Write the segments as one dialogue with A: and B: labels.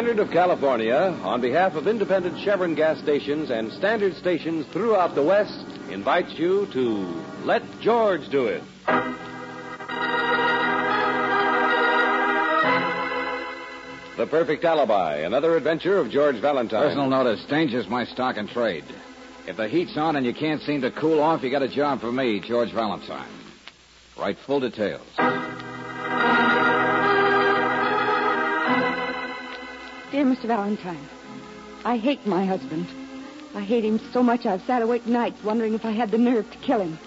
A: Standard of California, on behalf of independent Chevron gas stations and standard stations throughout the West, invites you to Let George Do It. The Perfect Alibi, another adventure of George Valentine.
B: Personal notice, danger's my stock and trade. If the heat's on and you can't seem to cool off, you got a job for me, George Valentine. Write full details.
C: Dear Mr. Valentine, I hate my husband. I hate him so much I've sat awake nights wondering if I had the nerve to kill him.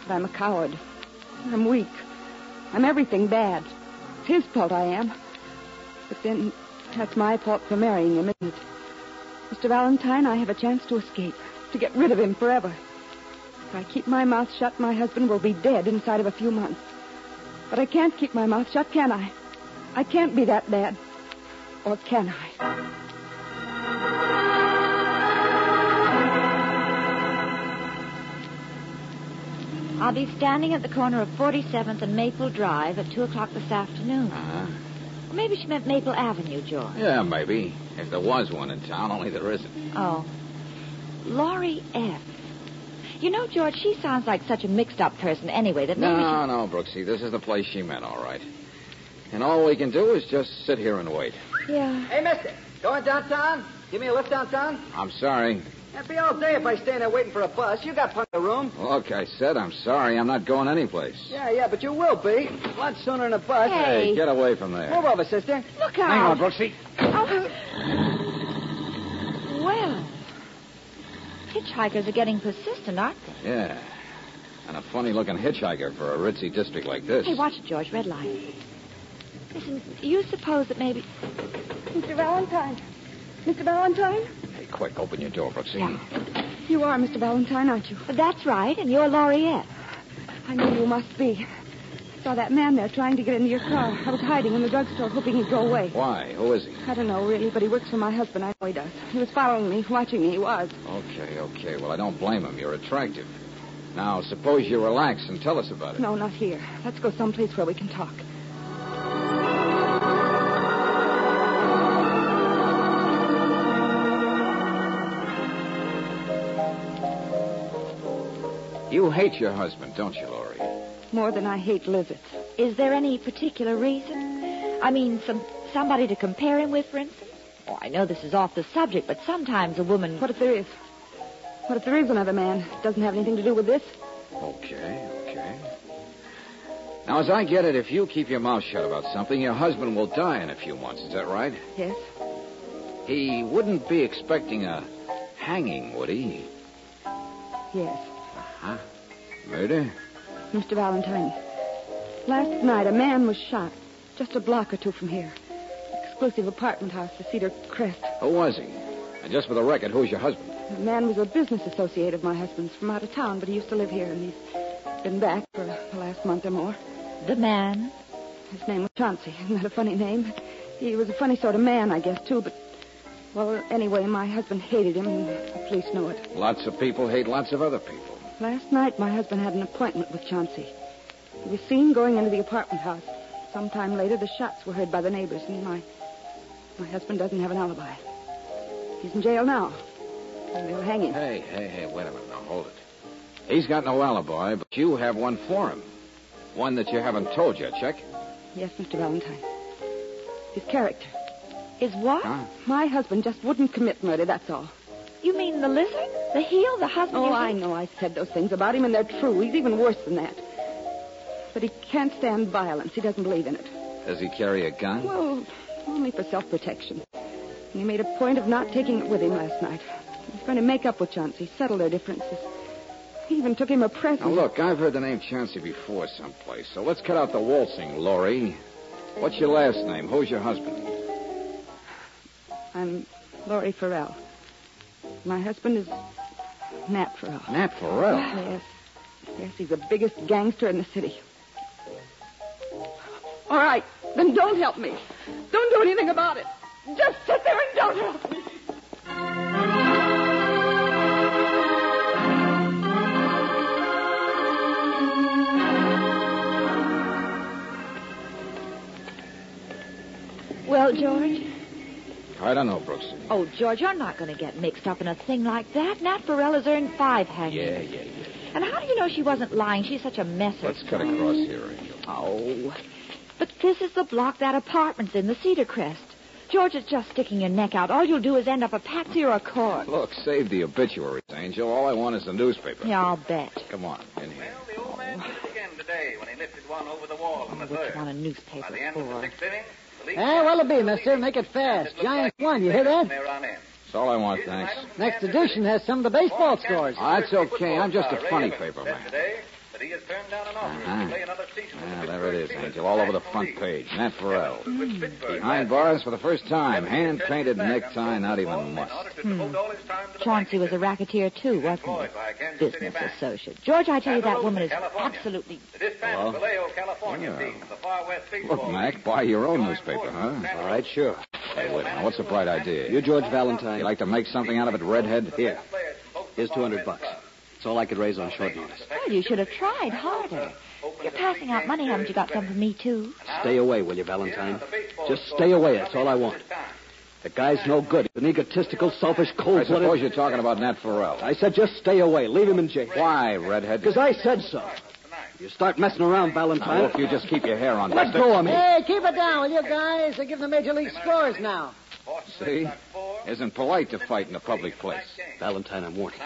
C: But I'm a coward. I'm weak. I'm everything bad. It's his fault I am. But then that's my fault for marrying him, isn't it? Mr. Valentine, I have a chance to escape, to get rid of him forever. If I keep my mouth shut, my husband will be dead inside of a few months. But I can't keep my mouth shut, can I? I can't be that bad. Or can I?
D: I'll be standing at the corner of 47th and Maple Drive at 2 o'clock this afternoon.
B: Uh-huh.
D: Maybe she meant Maple Avenue, George.
B: Yeah, maybe. If there was one in town, only there isn't.
D: Oh. Laurie F. You know, George, she sounds like such a mixed up person anyway that maybe
B: No, no, Brooksy. This is the place she meant, all right. And all we can do is just sit here and wait.
D: Yeah.
E: Hey, mister, going downtown? Give me a lift downtown?
B: I'm sorry.
E: That'd be all day if I stay there waiting for a bus. You got plenty of room.
B: Look, I said I'm sorry. I'm not going anyplace.
E: Yeah, yeah, but you will be. A lot sooner than a bus.
D: Hey.
B: Hey, get away from there.
E: Move over, sister.
D: Look out.
B: Hang on, Brooksy.
D: Oh. Well, hitchhikers are getting persistent, aren't they?
B: Yeah. And a funny looking hitchhiker for a ritzy district like this.
D: Hey, watch it, George. Red light. Listen, you suppose that maybe...
C: Mr. Valentine. Mr. Valentine?
B: Hey, quick, open your door, Brooksy.
D: Yeah.
C: You are Mr. Valentine, aren't you?
D: That's right, and you're Lauriette.
C: I know you must be. I saw that man there trying to get into your car. I was hiding in the drugstore, hoping he'd go away.
B: Why? Who is he?
C: I don't know, really, but he works for my husband. I know he does. He was following me, watching me. He was.
B: Okay, okay. Well, I don't blame him. You're attractive. Now, suppose you relax and tell us about it.
C: No, not here. Let's go someplace where we can talk.
B: You hate your husband, don't you, Laurie?
C: More than I hate lizards.
D: Is there any particular reason? I mean, some somebody to compare him with, for instance? Oh, I know this is off the subject, but sometimes a woman...
C: What if there is? What if there is another man? It Doesn't have anything to do with this?
B: Okay, okay. Now, as I get it, if you keep your mouth shut about something, your husband will die in a few months. Is that right?
C: Yes.
B: He wouldn't be expecting a hanging, would he?
C: Yes.
B: Huh? Murder?
C: Mr. Valentine. Last night, a man was shot just a block or two from here. Exclusive apartment house, the Cedar Crest.
B: Who was he? And just for the record, who's your husband?
C: The man was a business associate of my husband's from out of town, but he used to live here, and he's been back for the last month or more.
D: The man?
C: His name was Chauncey. Isn't that a funny name? He was a funny sort of man, I guess, too, but. Well, anyway, my husband hated him, and the police know it.
B: Lots of people hate lots of other people.
C: Last night, my husband had an appointment with Chauncey. He was seen going into the apartment house. sometime later, the shots were heard by the neighbors, and my my husband doesn't have an alibi. He's in jail now. And they'll hang him.
B: Hey, hey, hey, wait a minute now. Hold it. He's got no alibi, but you have one for him. One that you haven't told yet, check?
C: Yes, Mr. Valentine. His character.
D: Is what?
B: Huh?
C: My husband just wouldn't commit murder, that's all.
D: You mean the lizard? The heel? The husband?
C: Oh, I know I said those things about him, and they're true. He's even worse than that. But he can't stand violence. He doesn't believe in it.
B: Does he carry a gun?
C: Well, only for self-protection. And he made a point of not taking it with him last night. He's going to make up with Chauncey, settle their differences. He even took him a present.
B: Now, look, I've heard the name Chauncey before someplace, so let's cut out the waltzing, Laurie. What's your last name? Who's your husband?
C: I'm Laurie Farrell. My husband is Nat Farrell.
B: Nat Farrell.
C: Yes. Yes, he's the biggest gangster in the city. All right, then don't help me. Don't do anything about it. Just sit there and don't help me.
D: Well, George?
B: I don't know, Brooks.
D: Oh, George, you're not going to get mixed up in a thing like that. Nat Farrell earned five hangings.
B: Yeah, yeah, yeah.
D: And how do you know she wasn't lying? She's such a mess.
B: Let's cut across here, Angel.
D: Oh. But this is the block that apartment's in, the Cedar Crest. George is just sticking your neck out. All you'll do is end up a patsy or a corpse.
B: Look, save the obituaries, Angel. All I want is the newspaper.
D: Yeah, I'll bet.
B: Come on, in here.
F: Well, the old man did it again today when he lifted one over the wall in the
D: Which
F: third.
D: one a
F: By
D: newspaper
F: the end of the
D: for?
F: sixth inning, the league
G: Eh, what'll it be, mister? Make it fast. Giants won, you hear that?
F: They.
B: That's all I want, thanks.
G: Next edition has some of the baseball scores.
B: Oh, that's okay. I'm just a funny paper man.
F: Today that he has turned down an offer
B: Uh-huh.
F: to play another season. with
B: Ah,
F: the
B: there it is, Angel. All over the front
F: League.
B: page. Nat Farrell.
F: With Pittsburgh
B: Behind
F: last
B: bars for the first time. Hand painted necktie, not even must.
F: in order to devote all his time to the
D: Chauncey was a racketeer, too, wasn't he?
F: by Kansas City
D: Business associate. George, I tell you, that woman is absolutely...
F: The
B: Hello?
F: California
B: Yeah.
F: the Far West Baseball
B: Look, Mac, buy your own newspaper, huh?
F: All
H: All right, sure.
B: Hey, wait now. What's the bright idea?
H: You're George Valentine.
B: You like to make something out of it, redhead?
H: Here.
F: Players from both
H: Here's 200 bucks.
F: Clubs.
H: It's all I could raise on short notice.
D: Well, you should have tried harder. You're passing out money. Haven't you got some for me, too?
H: Stay away, will you, Valentine? Just stay away. That's all I want. The guy's no good. He's an egotistical, selfish, cold-blooded...
B: I suppose you're talking about Nat Farrell.
H: I said just stay away. Leave him in jail.
B: Why, redhead?
H: Because I said so. You start messing around,
B: Now,
H: Valentine.
B: look, you just keep your hair on.
H: Let go of me.
G: Hey, keep it down, will you guys? They're giving the major league scores now.
B: See? Isn't polite to fight in a public place.
H: Valentine, I'm warning.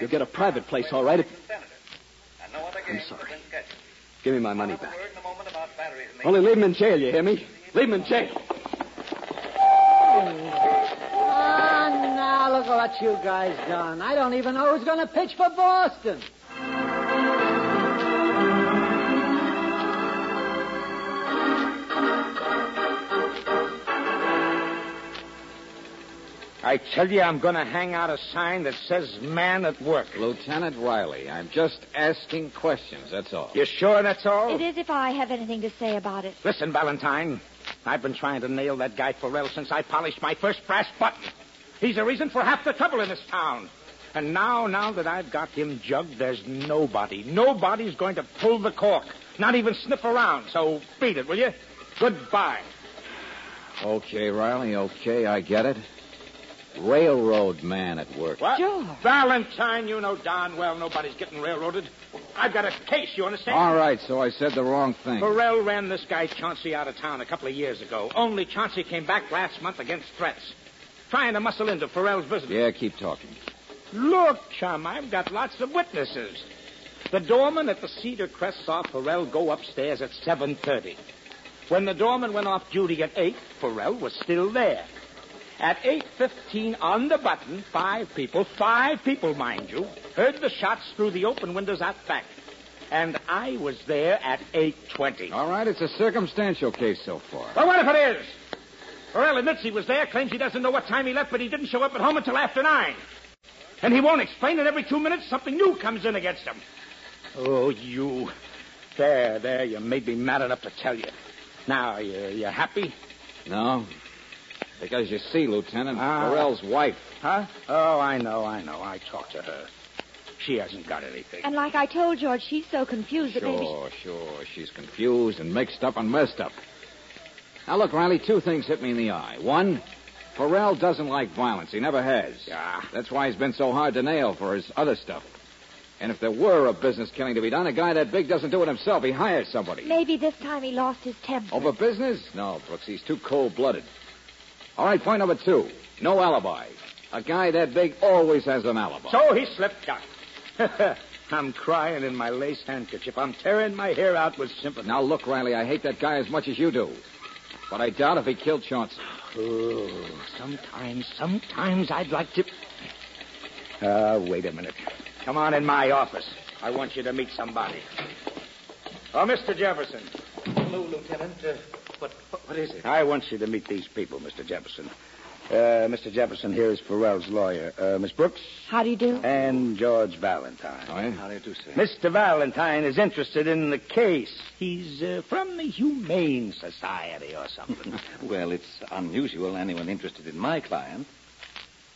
H: You'll get a private place, all right? If...
F: I'm
H: sorry. Give me my money back. Only
F: Only
H: leave him in jail, you hear me? Leave him in jail.
G: Ah, now look what you guys done. I don't even know who's going to pitch for Boston.
I: I tell you, I'm going to hang out a sign that says man at work.
B: Lieutenant Riley, I'm just asking questions, that's all.
I: You sure that's all?
D: It is if I have anything to say about it.
I: Listen, Valentine. I've been trying to nail that guy Farrell since I polished my first brass button. He's the reason for half the trouble in this town. And now, now that I've got him jugged, there's nobody, nobody's going to pull the cork. Not even sniff around. So beat it, will you? Goodbye.
B: Okay, Riley, okay, I get it. Railroad man at work.
I: What?
D: George.
I: Valentine, you know darn well nobody's getting railroaded. I've got a case, you understand?
B: All right, so I said the wrong thing.
I: Farrell ran this guy Chauncey out of town a couple of years ago. Only Chauncey came back last month against threats. Trying to muscle into Farrell's business.
B: Yeah, keep talking.
I: Look, chum, I've got lots of witnesses. The doorman at the Cedar Crest saw Farrell go upstairs at 7.30. When the doorman went off duty at 8, Farrell was still there. At 8.15 on the button, five people, five people, mind you, heard the shots through the open windows out back. And I was there at 8.20.
B: All right, it's a circumstantial case so far.
I: Well, what if it is? Farrell admits he was there, claims he doesn't know what time he left, but he didn't show up at home until after nine. And he won't explain, and every two minutes something new comes in against him. Oh, you. There, there, you made me mad enough to tell you. Now, you, you happy?
B: No? Because you see, Lieutenant,
I: Ah.
B: Farrell's wife.
I: Huh? Oh, I know, I know. I talked to her. She hasn't got anything.
D: And like I told George, she's so confused that maybe.
B: Sure, sure. She's confused and mixed up and messed up. Now, look, Riley, two things hit me in the eye. One, Farrell doesn't like violence. He never has.
I: Yeah.
B: That's why he's been so hard to nail for his other stuff. And if there were a business killing to be done, a guy that big doesn't do it himself. He hires somebody.
D: Maybe this time he lost his temper.
B: Over business? No, Brooks. He's too cold blooded. All right, point number two. No alibi. A guy that big always has an alibi.
I: So he slipped out. I'm crying in my lace handkerchief. I'm tearing my hair out with sympathy.
B: Now, look, Riley, I hate that guy as much as you do. But I doubt if he killed Chauncey.
I: Oh, sometimes, sometimes I'd like to. Uh, wait a minute. Come on in my office. I want you to meet somebody. Oh, Mr. Jefferson.
F: Hello, Lieutenant. Uh, what, what is it?
I: I want you to meet these people, Mr. Jefferson. Uh, Mr. Jefferson here is Farrell's lawyer. Uh, Miss Brooks
D: How do you do?
I: and George Valentine.
B: Oh, yeah?
F: How do you do, sir?
I: Mr. Valentine is interested in the case. He's uh, from the Humane Society or something.
F: Well, it's unusual anyone interested in my client.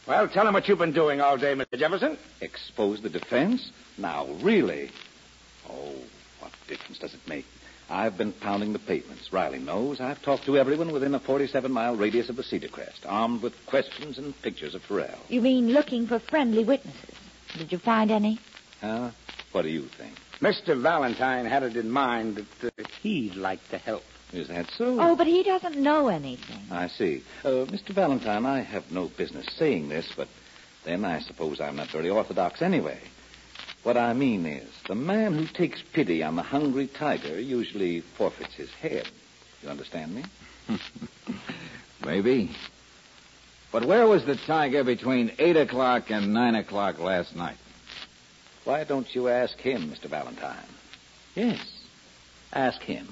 I: well, tell him what you've been doing all day, Mr. Jefferson.
F: Expose the defense? Now, really? Oh, what difference does it make? I've been pounding the pavements. Riley knows. I've talked to everyone within a 47 mile radius of the Cedar Crest, armed with questions and pictures of Farrell.
D: You mean looking for friendly witnesses? Did you find any?
F: Huh? What do you think?
I: Mr. Valentine had it in mind that uh, he'd like to help.
F: Is that so?
D: Oh, but he doesn't know anything.
F: I see. Uh, Mr. Valentine, I have no business saying this, but then I suppose I'm not very orthodox anyway. What I mean is, the man who takes pity on the hungry tiger usually forfeits his head. You understand me?
B: Maybe. But where was the tiger between 8 o'clock and 9 o'clock last night?
F: Why don't you ask him, Mr. Valentine? Yes, ask him.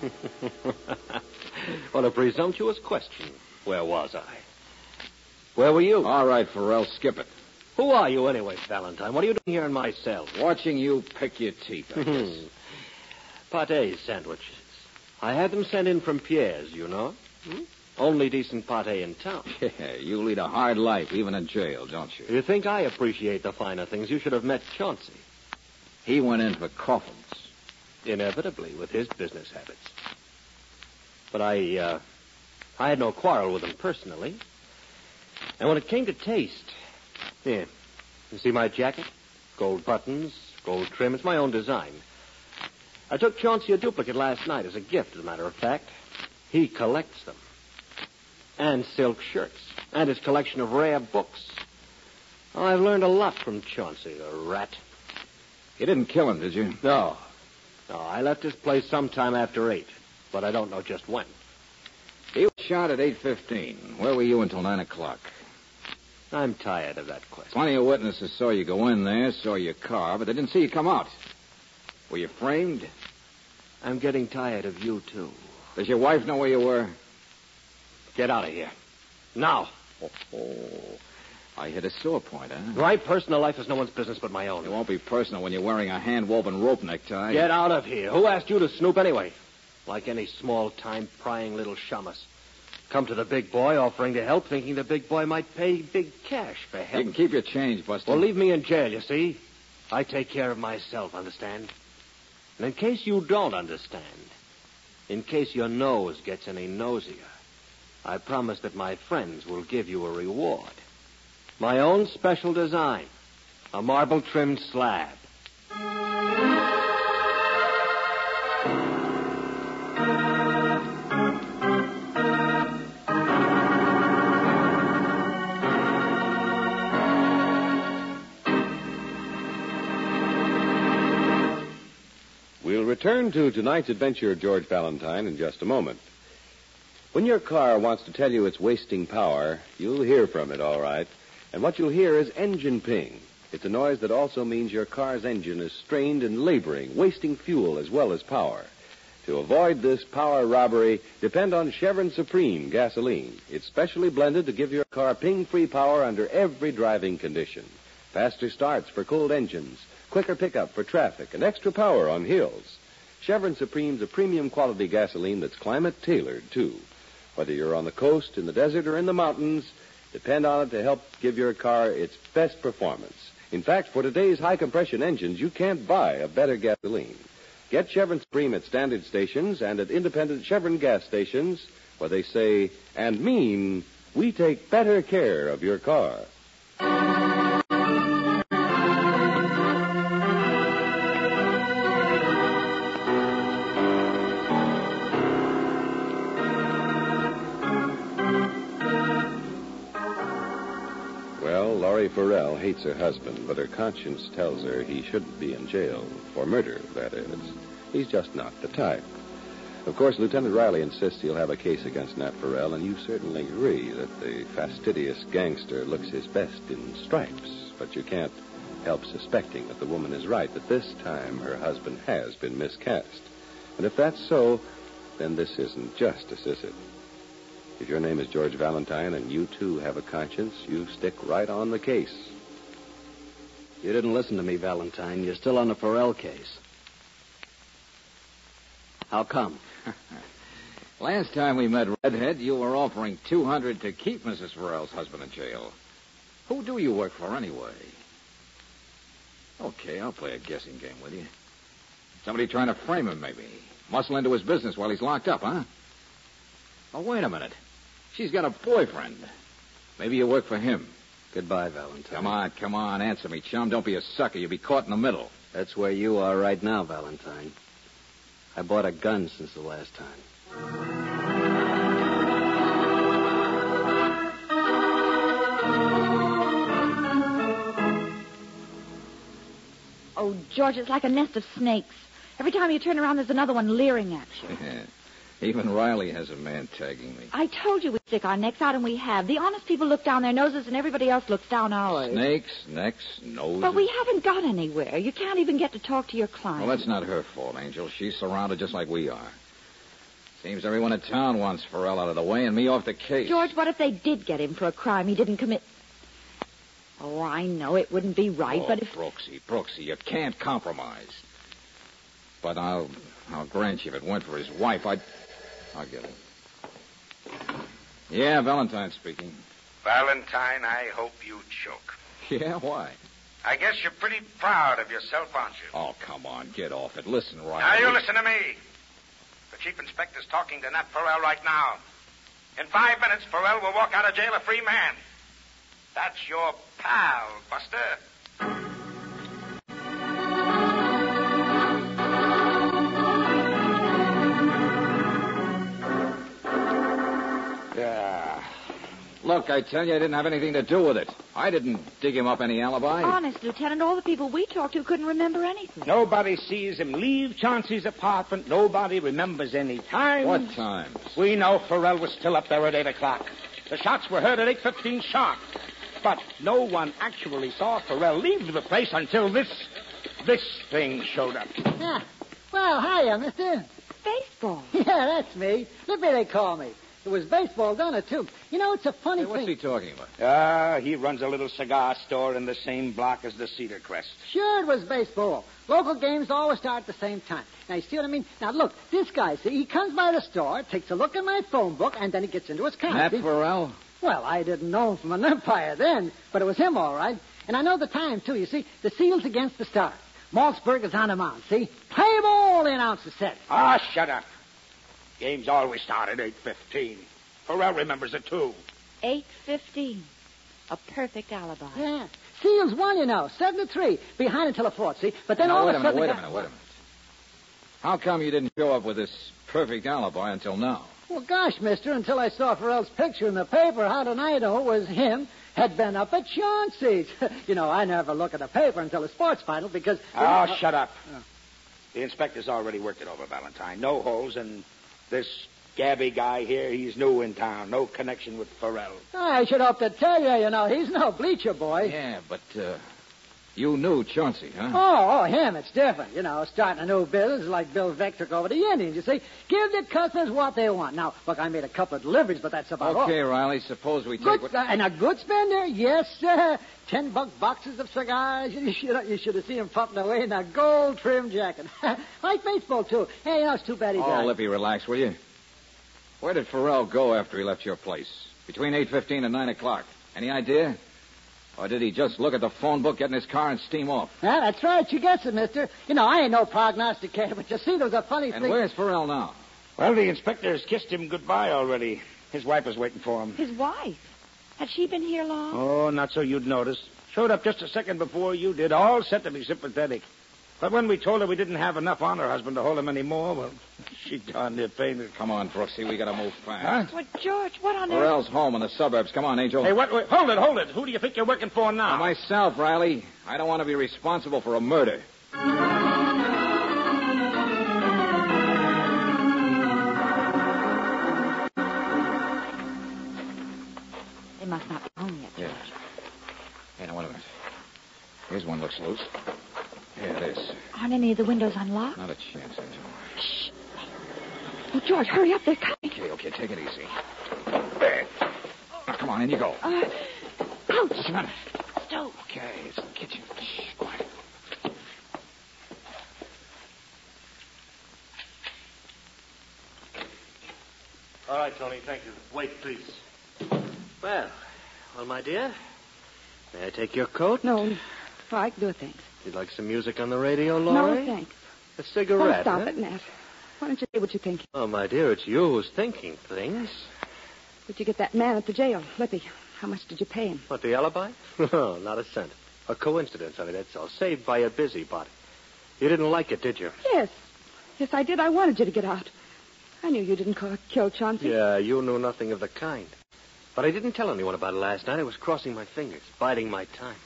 H: what a presumptuous question. Where was I? Where were you?
B: All right, Farrell, skip it.
H: Who are you anyway, Valentine? What are you doing here in my cell?
B: Watching you pick your teeth, I guess.
H: Pate sandwiches. I had them sent in from Pierre's, you know. Hmm? Only decent pate in town.
B: Yeah, you lead a hard life, even in jail, don't you?
H: You think I appreciate the finer things? You should have met Chauncey.
B: He went in for coffins.
H: Inevitably, with his business habits. But I, uh, I had no quarrel with him personally. And when it came to taste, here, you see my jacket? Gold buttons, gold trim. It's my own design. I took Chauncey a duplicate last night as a gift, as a matter of fact. He collects them. And silk shirts. And his collection of rare books. Oh, I've learned a lot from Chauncey, the rat.
B: You didn't kill him, did you?
H: No. No, I left his place sometime after eight, but I don't know just when.
B: He was shot at 8.15. Where were you until 9 o'clock?
H: I'm tired of that question.
B: Plenty of witnesses saw you go in there, saw your car, but they didn't see you come out. Were you framed?
H: I'm getting tired of you, too.
B: Does your wife know where you were?
H: Get out of here. Now.
B: Oh, oh. I hit a sore point, huh?
H: My personal life is no one's business but my own.
B: It won't be personal when you're wearing a hand-woven rope necktie.
H: Get out of here. Who asked you to snoop anyway? Like any small-time prying little shamus. Come to the big boy offering to help, thinking the big boy might pay big cash for help.
B: You can keep your change, Buster.
H: Well, leave me in jail, you see? I take care of myself, understand? And in case you don't understand, in case your nose gets any nosier, I promise that my friends will give you a reward. My own special design. A marble trimmed slab.
J: We'll return to tonight's adventure of George Valentine in just a moment. When your car wants to tell you it's wasting power, you'll hear from it, all right. And what you'll hear is engine ping. It's a noise that also means your car's engine is strained and laboring, wasting fuel as well as power. To avoid this power robbery, depend on Chevron Supreme gasoline. It's specially blended to give your car ping-free power under every driving condition. Faster starts for cold engines, quicker pickup for traffic, and extra power on hills. Chevron Supreme's a premium quality gasoline that's climate tailored, too. Whether you're on the coast, in the desert, or in the mountains, depend on it to help give your car its best performance. In fact, for today's high compression engines, you can't buy a better gasoline. Get Chevron Supreme at standard stations and at independent Chevron gas stations where they say and mean we take better care of your car. Hates her husband, but her conscience tells her he shouldn't be in jail. For murder, that is. He's just not the type. Of course, Lieutenant Riley insists he'll have a case against Nat Farrell, and you certainly agree that the fastidious gangster looks his best in stripes. But you can't help suspecting that the woman is right, that this time her husband has been miscast. And if that's so, then this isn't justice, is it? If your name is George Valentine and you too have a conscience, you stick right on the case.
H: You didn't listen to me, Valentine. You're still on the Farrell case. How come?
B: Last time we met, Redhead, you were offering 200 to keep Mrs. Farrell's husband in jail. Who do you work for anyway? Okay, I'll play a guessing game with you. Somebody trying to frame him, maybe. Muscle into his business while he's locked up, huh? Oh, wait a minute. She's got a boyfriend. Maybe you work for him.
H: Goodbye, Valentine.
B: Come on, come on. Answer me, chum. Don't be a sucker. You'll be caught in the middle.
H: That's where you are right now, Valentine. I bought a gun since the last time.
D: Oh, George, it's like a nest of snakes. Every time you turn around, there's another one leering at you.
B: Even Riley has a man tagging me.
D: I told you we'd stick our necks out, and we have. The honest people look down their noses, and everybody else looks down ours.
B: Snakes, necks, noses.
D: But we haven't got anywhere. You can't even get to talk to your client.
B: Well, that's not her fault, Angel. She's surrounded just like we are. Seems everyone in town wants Farrell out of the way and me off the case.
D: George, what if they did get him for a crime he didn't commit? Oh, I know it wouldn't be right,
B: oh,
D: but if
B: Brooksy, Brooksy, you can't compromise. But I'll, I'll grant you, if it weren't for his wife, I'd, I'll get him. Yeah, Valentine speaking.
K: Valentine, I hope you choke.
B: Yeah, why?
K: I guess you're pretty proud of yourself, aren't you?
B: Oh, come on, get off it. Listen, Riley.
K: Now, you listen to me. The chief inspector's talking to Nat Farrell right now. In five minutes, Farrell will walk out of jail a free man. That's your pal, Buster.
B: Look, I tell you, I didn't have anything to do with it. I didn't dig him up any alibi.
D: honest, Lieutenant, all the people we talked to couldn't remember anything.
I: Nobody sees him leave Chauncey's apartment. Nobody remembers any time.
B: What times?
I: We know Farrell was still up there at 8 o'clock. The shots were heard at 8.15 sharp. But no one actually saw Farrell leave the place until this, this thing showed up.
G: Yeah. Well, hiya, mister.
D: Baseball.
G: Yeah, that's me. Lippy, they call me. It was baseball, done it, too. You know, it's a funny
B: Hey, what's
G: thing.
B: he talking about?
I: Ah, he runs a little cigar store in the same block as the Cedar Crest.
G: Sure, it was baseball. Local games always start at the same time. Now, you see what I mean? Now, look, this guy, see, he comes by the store, takes a look at my phone book, and then he gets into his car.
B: Nat
G: see?
B: Farrell?
G: Well, I didn't know him from an umpire then, but it was him, all right. And I know the time, too. You see, the Seals against the Stars. Maltzberg is on the mound, see? Play ball, the announcer said.
I: Ah, shut up. Games always start at 8.15. Farrell remembers it, too.
D: 8.15. A perfect alibi.
G: Yeah. Seals won, you know, 7 to 3. Behind until the fourth, see? But then
B: Now,
G: all
B: wait
G: of
B: a
G: a
B: minute,
G: sudden.
B: wait a minute, wait a minute. How come you didn't show up with this perfect alibi until now?
G: Well, gosh, mister, until I saw Farrell's picture in the paper, how did I know it was him? Had been up at Chauncey's. you know, I never look at the paper until the sports final because.
I: Oh, uh, shut up. The inspector's already worked it over, Valentine. No holes, and this Gabby guy here, he's new in town. No connection with Farrell.
G: I should hope to tell you, you know, he's no bleacher boy.
B: Yeah, but uh, you knew Chauncey, huh?
G: Oh, oh, him, it's different. You know, starting a new business like Bill Veeck took over the Indians, you see. Give the customers what they want. Now, look, I made a couple of deliveries, but that's about all.
B: Okay, Riley, suppose we take
G: Good,
B: what...
G: and a good spender, yes, sir. Ten buck boxes of cigars. You should, you should have seen him pumping away in a gold trim jacket. like baseball, too. Hey, know, too bad he
B: Oh,
G: died.
B: Lippy, relax, will you? Where did Farrell go after he left your place? Between 8.15 and 9 o'clock. Any idea? Or did he just look at the phone book, get in his car, and steam off?
G: Yeah, that's right. You guess it, mister. You know, I ain't no prognosticator, but you see, there was a funny
B: And
G: thing.
B: And where's Farrell now?
I: Well, the inspector's kissed him goodbye already. His wife is waiting for him.
D: His wife. Had she been here long?
I: Oh, not so you'd notice. Showed up just a second before you did, all set to be sympathetic. But when we told her we didn't have enough on her husband to hold him anymore, well, she darn near fainted.
B: Come on, Brooksy. We gotta move fast.
I: Huh?
D: Well, George, what on earth?
B: Farrell's home in the suburbs. Come on, Angel.
I: Hey, what, wait, hold it, hold it. Who do you think you're working for now?
B: Myself, Riley. I don't want to be responsible for a murder.
D: They must not be home yet.
B: Yeah. Hey, now, wait a minute. Here's one looks loose. Here it is.
D: Aren't any of the windows unlocked?
B: Not a chance, Angel.
C: Oh, George, hurry up. They're coming.
B: Okay, okay, take it easy. There. Now, come on, in you go.
C: Uh, ouch.
B: Just a minute.
D: Stove.
B: Okay, it's the kitchen. Shh, quiet.
H: All right, Tony, thank you. Wait, please. Well, well, my dear, may I take your coat?
C: No, no, I can do it, thanks.
H: You'd like some music on the radio, Laurie?
C: No, thanks.
H: A cigarette?
C: oh, stop
H: huh?
C: it, Nat. Why don't you say what you think?
H: Oh, my dear, it's you who's thinking things.
C: Did you get that man at the jail, Lippy? How much did you pay him?
H: What, the alibi? No, not a cent. A coincidence, I mean, that's all. Saved by a busybody. You didn't like it, did you?
C: Yes. Yes, I did. I wanted you to get out. I knew you didn't call, kill Chauncey.
H: Yeah, you knew nothing of the kind. But I didn't tell anyone about it last night. I was crossing my fingers, biding my time,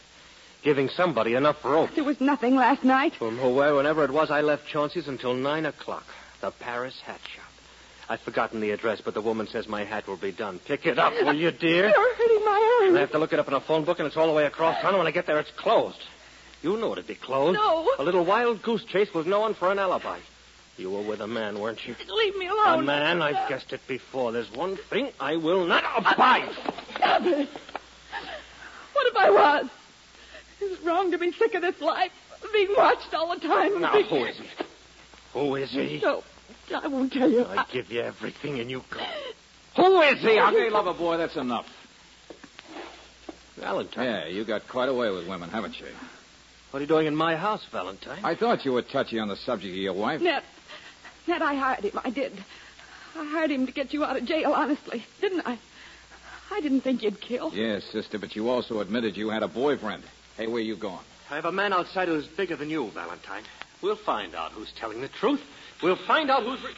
H: giving somebody enough rope.
C: There was nothing last night.
H: From where, whenever it was, I left Chauncey's until nine o'clock. The Paris hat shop. I've forgotten the address, but the woman says my hat will be done. Pick it up, will you, dear?
C: You're hurting my arm.
H: I have to look it up in a phone book, and it's all the way across town. When I get there, it's closed. You know it'd be closed.
C: No.
H: A little wild goose chase with no one for an alibi. You were with a man, weren't you?
C: Leave me alone.
H: A man, I've guessed it before. There's one thing I will not abide.
C: Stop it. What if I was? Is it wrong to be sick of this life? Being watched all the time?
H: Now,
C: being-
H: who is he? Who is he?
C: No, I won't tell you.
H: I give you everything and you go.
B: Who is he? Okay, lover boy, that's enough.
H: Valentine.
B: Yeah, you got quite a way with women, haven't you?
H: What are you doing in my house, Valentine?
B: I thought you were touchy on the subject of your wife.
C: Ned, Ned, I hired him. I did. I hired him to get you out of jail, honestly, didn't I? I didn't think you'd kill.
B: Yes, sister, but you also admitted you had a boyfriend. Hey, where are you going?
H: I have a man outside who's bigger than you, Valentine. We'll find out who's telling the truth. We'll find out who's. Re-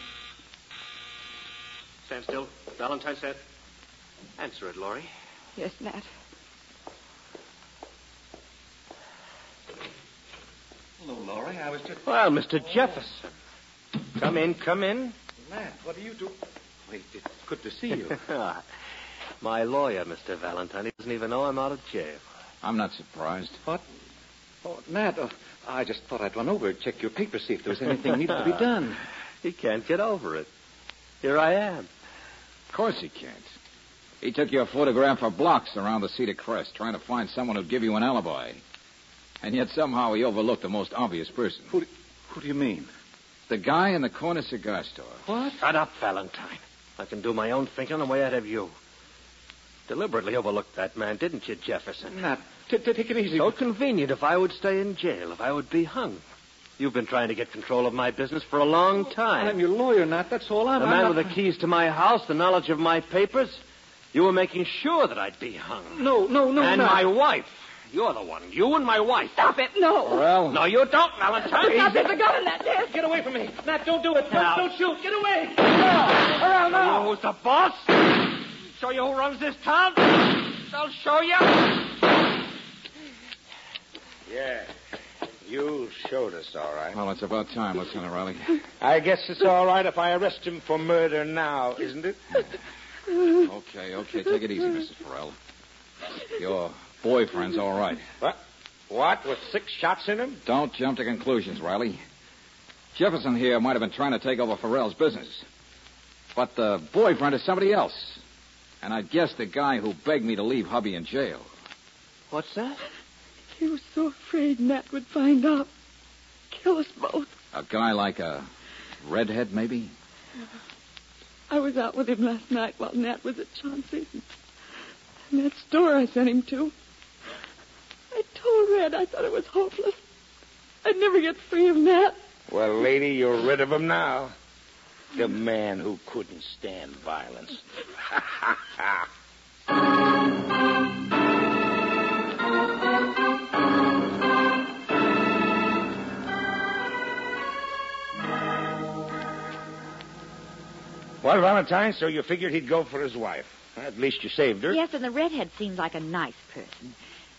H: Stand still. Valentine said. Answer it, Laurie.
C: Yes, Nat.
F: Hello, Laurie. I was just.
H: Well, Mr. Jefferson. Come in, come in.
F: Matt, what do you do? Wait, it's good to see you.
H: My lawyer, Mr. Valentine. He doesn't even know I'm out of jail.
B: I'm not surprised.
F: What? Oh, Nat, uh, I just thought I'd run over and check your papers, see if there was anything needed to be done.
H: He can't get over it. Here I am.
B: Of course he can't. He took your photograph for blocks around the Cedar Crest, trying to find someone who'd give you an alibi. And yet somehow he overlooked the most obvious person.
F: Who do, who do you mean?
B: The guy in the corner cigar store.
H: What? Shut up, Valentine. I can do my own thinking the way I'd have you. Deliberately overlooked that man, didn't you, Jefferson?
F: Not. t- t- take it easy.
H: So convenient if I would stay in jail, if I would be hung. You've been trying to get control of my business for a long oh, time.
F: I'm your lawyer, Nat. That's all I'm.
H: the
F: I'm
H: man
F: not-
H: with the keys to my house, the knowledge of my papers. You were making sure that I'd be hung.
F: No, no, no,
H: And my wife. You're the one. You and my wife.
C: Stop it. No.
B: Well,
H: No, you don't, Valentine.
C: Stop it. The gun in that desk.
H: Get away from me. Matt, don't do it. Now. Don't shoot. Get away.
C: Around
H: You know who's the boss? Show you who runs this town? I'll show you.
I: Yeah. You showed us, all right.
B: well, it's about time, Lieutenant Riley.
I: I guess it's all right if I arrest him for murder now, isn't it?
B: Okay, okay, take it easy, Mrs. Farrell. Your boyfriend's all right.
I: What? What? With six shots in him?
B: Don't jump to conclusions, Riley. Jefferson here might have been trying to take over Farrell's business. But the boyfriend is somebody else. And I guess the guy who begged me to leave hubby in jail.
H: What's that?
C: He was so afraid Nat would find out. Kill us both.
B: A guy like a redhead, maybe?
C: I was out with him last night while Nat was at Chauncey's. And that store I sent him to. I told Red I thought it was hopeless. I'd never get free of Nat.
I: Well, lady, you're rid of him now. The man who couldn't stand violence. well, Valentine, so you figured he'd go for his wife. At least you saved her.
D: Yes, and the redhead seems like a nice person.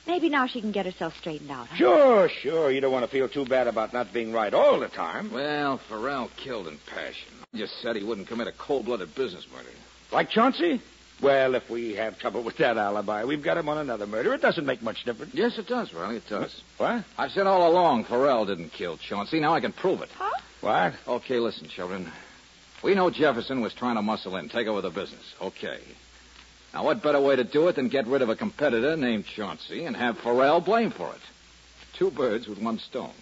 D: Maybe now she can get herself straightened out. Huh?
I: Sure, sure. You don't want to feel too bad about not being right all the time.
B: Well, Farrell killed in passion. He just said he wouldn't commit a cold-blooded business murder.
I: Like Chauncey? Well, if we have trouble with that alibi, we've got him on another murder. It doesn't make much difference.
B: Yes, it does, Riley. It does.
I: What?
B: I've said all along Farrell didn't kill Chauncey. Now I can prove it.
D: Huh?
I: What?
B: Okay, listen, children. We know Jefferson was trying to muscle in, take over the business. Okay. Now, what better way to do it than get rid of a competitor named Chauncey and have Farrell blamed for it? Two birds with one stone.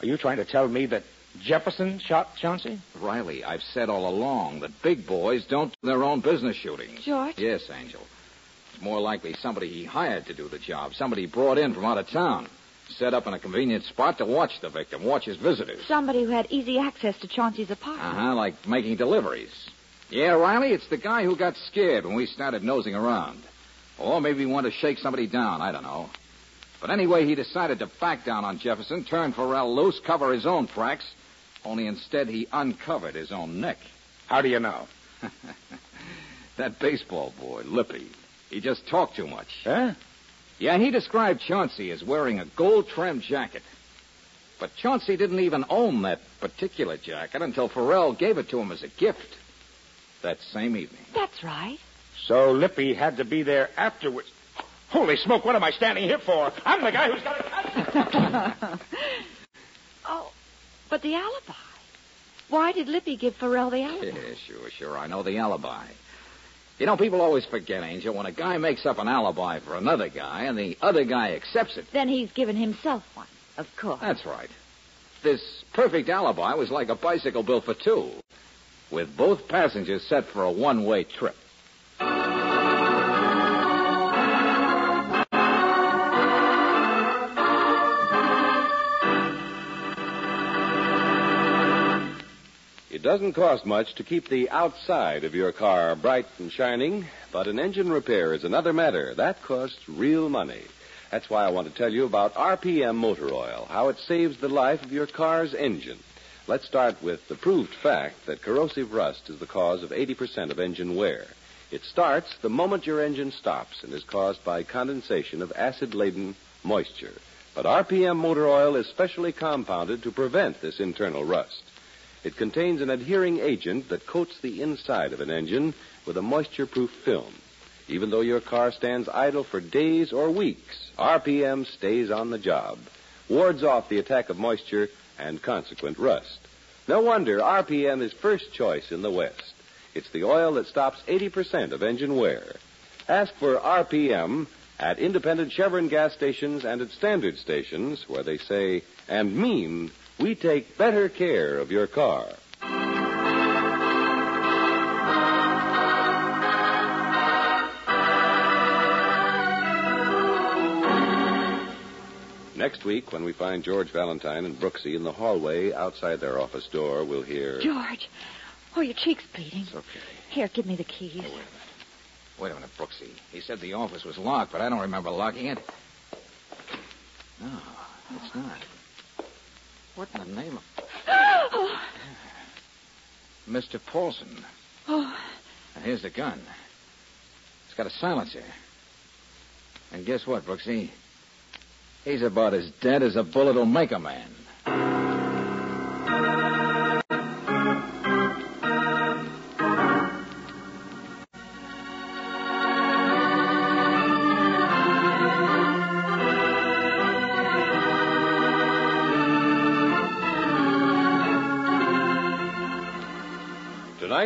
I: Are you trying to tell me that Jefferson shot Chauncey?
B: Riley, I've said all along that big boys don't do their own business shooting.
D: George?
B: Yes, Angel. It's more likely somebody he hired to do the job, somebody he brought in from out of town. Set up in a convenient spot to watch the victim, watch his visitors.
D: Somebody who had easy access to Chauncey's apartment.
B: Uh huh, like making deliveries. Yeah, Riley, it's the guy who got scared when we started nosing around. Or maybe he wanted to shake somebody down, I don't know. But anyway, he decided to back down on Jefferson, turn Farrell loose, cover his own tracks, only instead he uncovered his own neck.
I: How do you know?
B: that baseball boy, Lippy, he just talked too much.
I: Huh?
B: Yeah, he described Chauncey as wearing a gold trimmed jacket. But Chauncey didn't even own that particular jacket until Farrell gave it to him as a gift that same evening.
D: That's right.
I: So Lippy had to be there afterwards. Holy smoke, what am I standing here for? I'm the guy who's got it.
D: oh, but the alibi. Why did Lippy give Farrell the alibi?
B: Yeah, sure, sure. I know the alibi. You know, people always forget, Angel, when a guy makes up an alibi for another guy and the other guy accepts it.
D: Then he's given himself one, of course.
B: That's right. This perfect alibi was like a bicycle built for two, with both passengers set for a one way trip.
J: It doesn't cost much to keep the outside of your car bright and shining, but an engine repair is another matter. That costs real money. That's why I want to tell you about RPM Motor Oil, how it saves the life of your car's engine. Let's start with the proved fact that corrosive rust is the cause of 80% of engine wear. It starts the moment your engine stops and is caused by condensation of acid laden moisture. But RPM Motor Oil is specially compounded to prevent this internal rust. It contains an adhering agent that coats the inside of an engine with a moisture proof film. Even though your car stands idle for days or weeks, RPM stays on the job, wards off the attack of moisture and consequent rust. No wonder RPM is first choice in the West. It's the oil that stops 80% of engine wear. Ask for RPM at independent Chevron gas stations and at standard stations where they say and mean we take better care of your car. Next week, when we find George Valentine and Brooksy in the hallway outside their office door, we'll hear.
D: George. Oh, your cheek's bleeding.
B: It's okay.
D: Here, give me the keys.
B: Hey, wait a minute. Wait a minute, Brooksy. He said the office was locked, but I don't remember locking it. No, it's not. What in the name of.
D: Oh.
B: Mr. Paulson.
D: oh.
B: And here's the gun. It's got a silencer. And guess what, Brooksy? He's about as dead as a bullet'll make a man.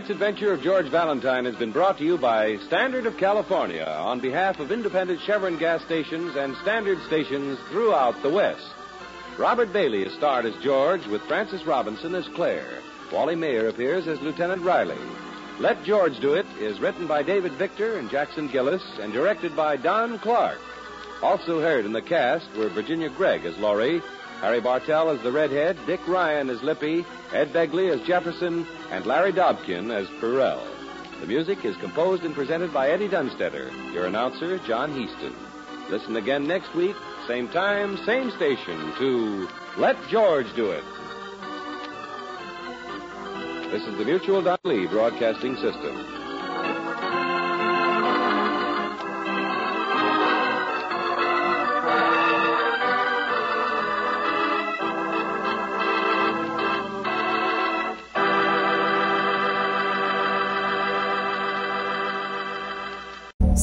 J: Tonight's adventure of George Valentine has been brought to you by Standard of California on behalf of independent Chevron gas stations and standard stations throughout the West. Robert Bailey is starred as George with Frances Robinson as Claire. Wally Maher appears as Lieutenant Riley. Let George Do It is written by David Victor and Jackson Gillis and directed by Don Clark. Also heard in the cast were Virginia Gregg as Laurie, Harry Bartell as the Redhead, Dick Ryan as Lippy, Ed Begley as Jefferson, and Larry Dobkin as Perel. The music is composed and presented by Eddie Dunstedter, your announcer, John Heaston. Listen again next week, same time, same station, to Let George Do It. This is the Mutual Don Broadcasting System.